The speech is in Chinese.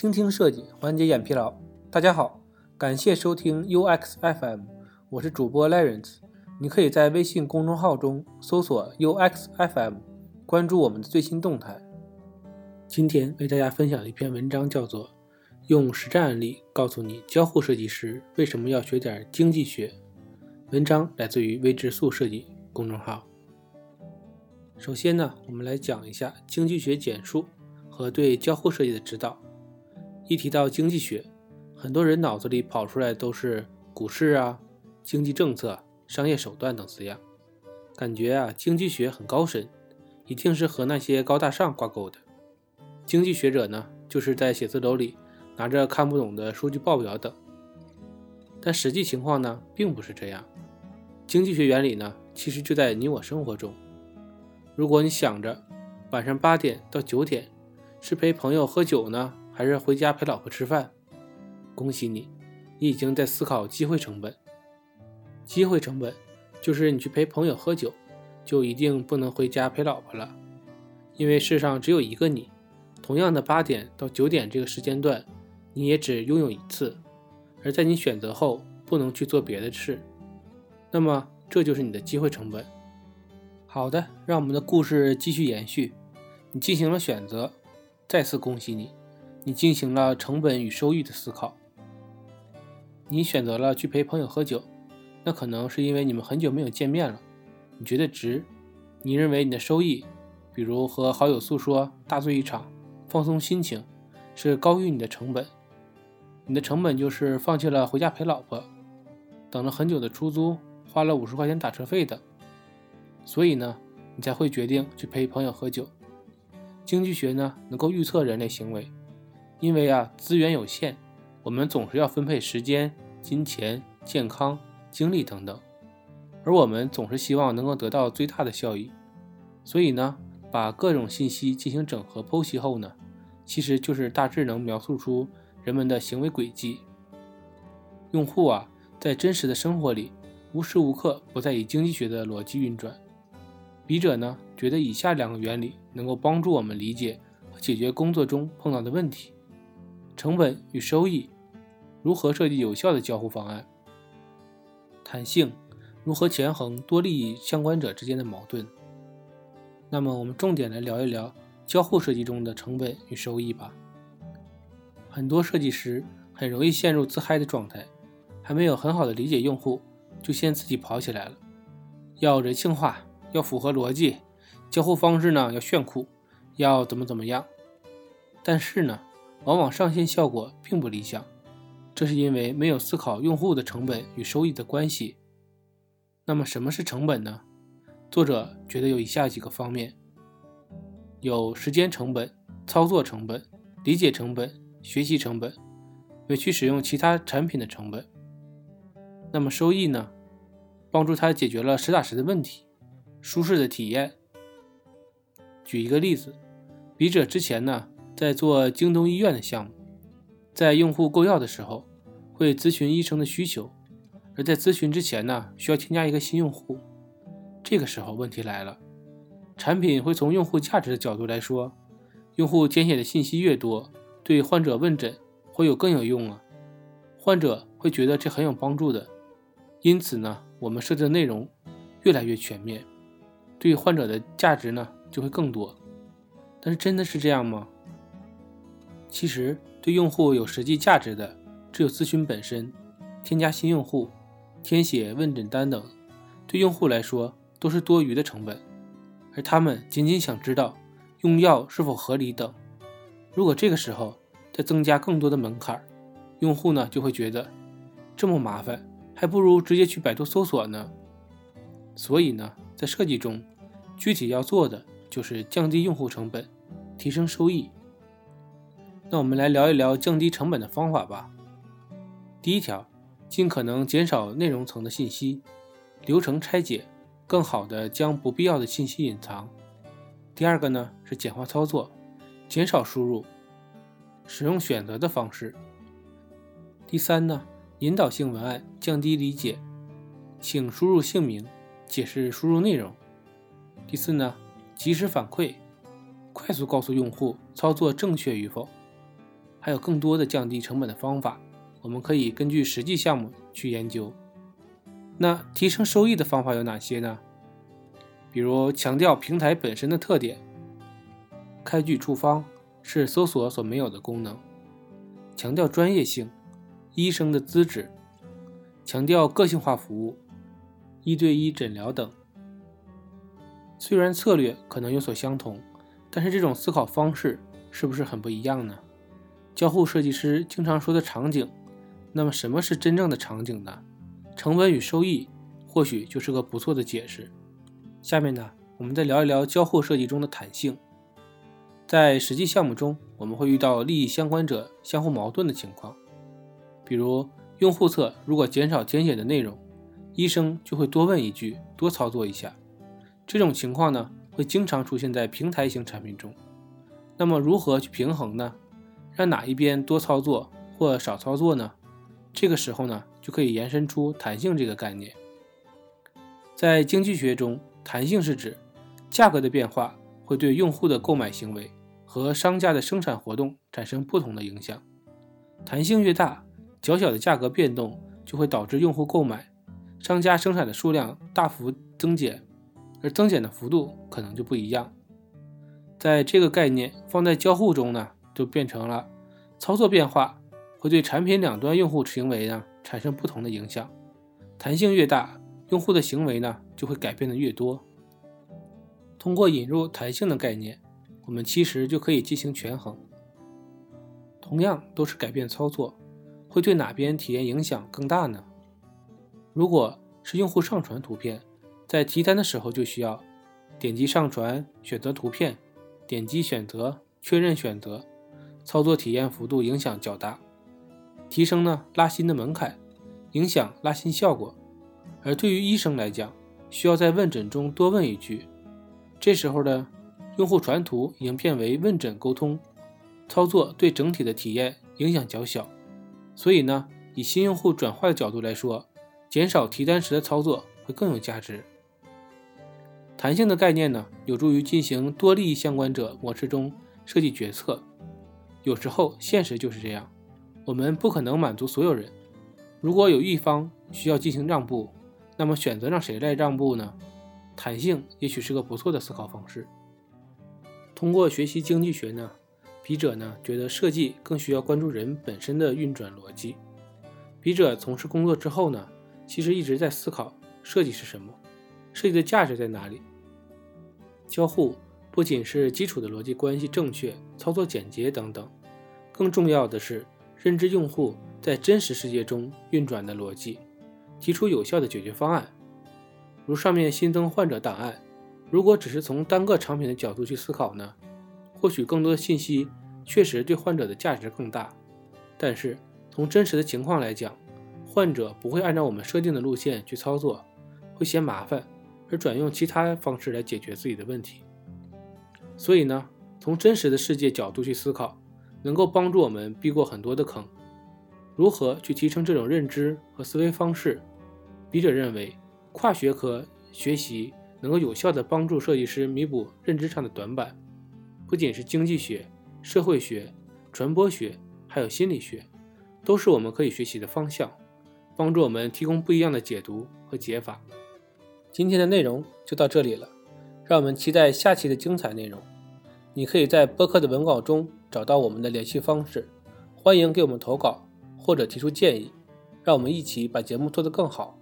倾听设计，缓解眼疲劳。大家好，感谢收听 UX FM，我是主播 Lawrence。你可以在微信公众号中搜索 UX FM，关注我们的最新动态。今天为大家分享的一篇文章叫做《用实战案例告诉你交互设计师为什么要学点经济学》。文章来自于微知素设计公众号。首先呢，我们来讲一下经济学简述和对交互设计的指导。一提到经济学，很多人脑子里跑出来都是股市啊、经济政策、商业手段等字样，感觉啊经济学很高深，一定是和那些高大上挂钩的。经济学者呢，就是在写字楼里拿着看不懂的数据报表等。但实际情况呢，并不是这样。经济学原理呢，其实就在你我生活中。如果你想着晚上八点到九点是陪朋友喝酒呢，还是回家陪老婆吃饭，恭喜你，你已经在思考机会成本。机会成本就是你去陪朋友喝酒，就一定不能回家陪老婆了，因为世上只有一个你。同样的八点到九点这个时间段，你也只拥有一次，而在你选择后不能去做别的事，那么这就是你的机会成本。好的，让我们的故事继续延续。你进行了选择，再次恭喜你，你进行了成本与收益的思考。你选择了去陪朋友喝酒，那可能是因为你们很久没有见面了，你觉得值。你认为你的收益，比如和好友诉说、大醉一场、放松心情，是高于你的成本。你的成本就是放弃了回家陪老婆，等了很久的出租，花了五十块钱打车费的。所以呢，你才会决定去陪朋友喝酒。经济学呢，能够预测人类行为，因为啊，资源有限，我们总是要分配时间、金钱、健康、精力等等，而我们总是希望能够得到最大的效益。所以呢，把各种信息进行整合剖析后呢，其实就是大致能描述出人们的行为轨迹。用户啊，在真实的生活里，无时无刻不在以经济学的逻辑运转。笔者呢觉得以下两个原理能够帮助我们理解和解决工作中碰到的问题：成本与收益，如何设计有效的交互方案；弹性，如何权衡多利益相关者之间的矛盾。那么我们重点来聊一聊交互设计中的成本与收益吧。很多设计师很容易陷入自嗨的状态，还没有很好的理解用户，就先自己跑起来了，要人性化。要符合逻辑，交互方式呢要炫酷，要怎么怎么样？但是呢，往往上线效果并不理想，这是因为没有思考用户的成本与收益的关系。那么什么是成本呢？作者觉得有以下几个方面：有时间成本、操作成本、理解成本、学习成本、委屈使用其他产品的成本。那么收益呢？帮助他解决了实打实的问题。舒适的体验。举一个例子，笔者之前呢在做京东医院的项目，在用户购药的时候会咨询医生的需求，而在咨询之前呢需要添加一个新用户。这个时候问题来了，产品会从用户价值的角度来说，用户填写的信息越多，对患者问诊会有更有用啊，患者会觉得这很有帮助的。因此呢，我们设置的内容越来越全面。对患者的价值呢就会更多，但是真的是这样吗？其实对用户有实际价值的只有咨询本身，添加新用户、填写问诊单等，对用户来说都是多余的成本，而他们仅仅想知道用药是否合理等。如果这个时候再增加更多的门槛，用户呢就会觉得这么麻烦，还不如直接去百度搜索呢。所以呢，在设计中，具体要做的就是降低用户成本，提升收益。那我们来聊一聊降低成本的方法吧。第一条，尽可能减少内容层的信息，流程拆解，更好的将不必要的信息隐藏。第二个呢是简化操作，减少输入，使用选择的方式。第三呢，引导性文案降低理解，请输入姓名。解释输入内容。第四呢，及时反馈，快速告诉用户操作正确与否。还有更多的降低成本的方法，我们可以根据实际项目去研究。那提升收益的方法有哪些呢？比如强调平台本身的特点，开具处方是搜索所没有的功能；强调专业性，医生的资质；强调个性化服务，一对一诊疗等。虽然策略可能有所相同，但是这种思考方式是不是很不一样呢？交互设计师经常说的场景，那么什么是真正的场景呢？成本与收益或许就是个不错的解释。下面呢，我们再聊一聊交互设计中的弹性。在实际项目中，我们会遇到利益相关者相互矛盾的情况，比如用户侧如果减少填写的内容，医生就会多问一句，多操作一下。这种情况呢，会经常出现在平台型产品中。那么如何去平衡呢？让哪一边多操作或少操作呢？这个时候呢，就可以延伸出弹性这个概念。在经济学中，弹性是指价格的变化会对用户的购买行为和商家的生产活动产生不同的影响。弹性越大，较小的价格变动就会导致用户购买，商家生产的数量大幅增减。而增减的幅度可能就不一样，在这个概念放在交互中呢，就变成了操作变化会对产品两端用户行为呢产生不同的影响，弹性越大，用户的行为呢就会改变的越多。通过引入弹性的概念，我们其实就可以进行权衡。同样都是改变操作，会对哪边体验影响更大呢？如果是用户上传图片。在提单的时候就需要点击上传，选择图片，点击选择，确认选择，操作体验幅度影响较大，提升呢拉新的门槛，影响拉新效果。而对于医生来讲，需要在问诊中多问一句，这时候的用户传图已经变为问诊沟通，操作对整体的体验影响较小。所以呢，以新用户转化的角度来说，减少提单时的操作会更有价值。弹性的概念呢，有助于进行多利益相关者模式中设计决策。有时候现实就是这样，我们不可能满足所有人。如果有一方需要进行让步，那么选择让谁来让步呢？弹性也许是个不错的思考方式。通过学习经济学呢，笔者呢觉得设计更需要关注人本身的运转逻辑。笔者从事工作之后呢，其实一直在思考设计是什么，设计的价值在哪里。交互不仅是基础的逻辑关系正确、操作简洁等等，更重要的是认知用户在真实世界中运转的逻辑，提出有效的解决方案。如上面新增患者档案，如果只是从单个产品的角度去思考呢，获取更多的信息确实对患者的价值更大。但是从真实的情况来讲，患者不会按照我们设定的路线去操作，会嫌麻烦。而转用其他方式来解决自己的问题，所以呢，从真实的世界角度去思考，能够帮助我们避过很多的坑。如何去提升这种认知和思维方式？笔者认为，跨学科学习能够有效地帮助设计师弥补认知上的短板。不仅是经济学、社会学、传播学，还有心理学，都是我们可以学习的方向，帮助我们提供不一样的解读和解法。今天的内容就到这里了，让我们期待下期的精彩内容。你可以在播客的文稿中找到我们的联系方式，欢迎给我们投稿或者提出建议，让我们一起把节目做得更好。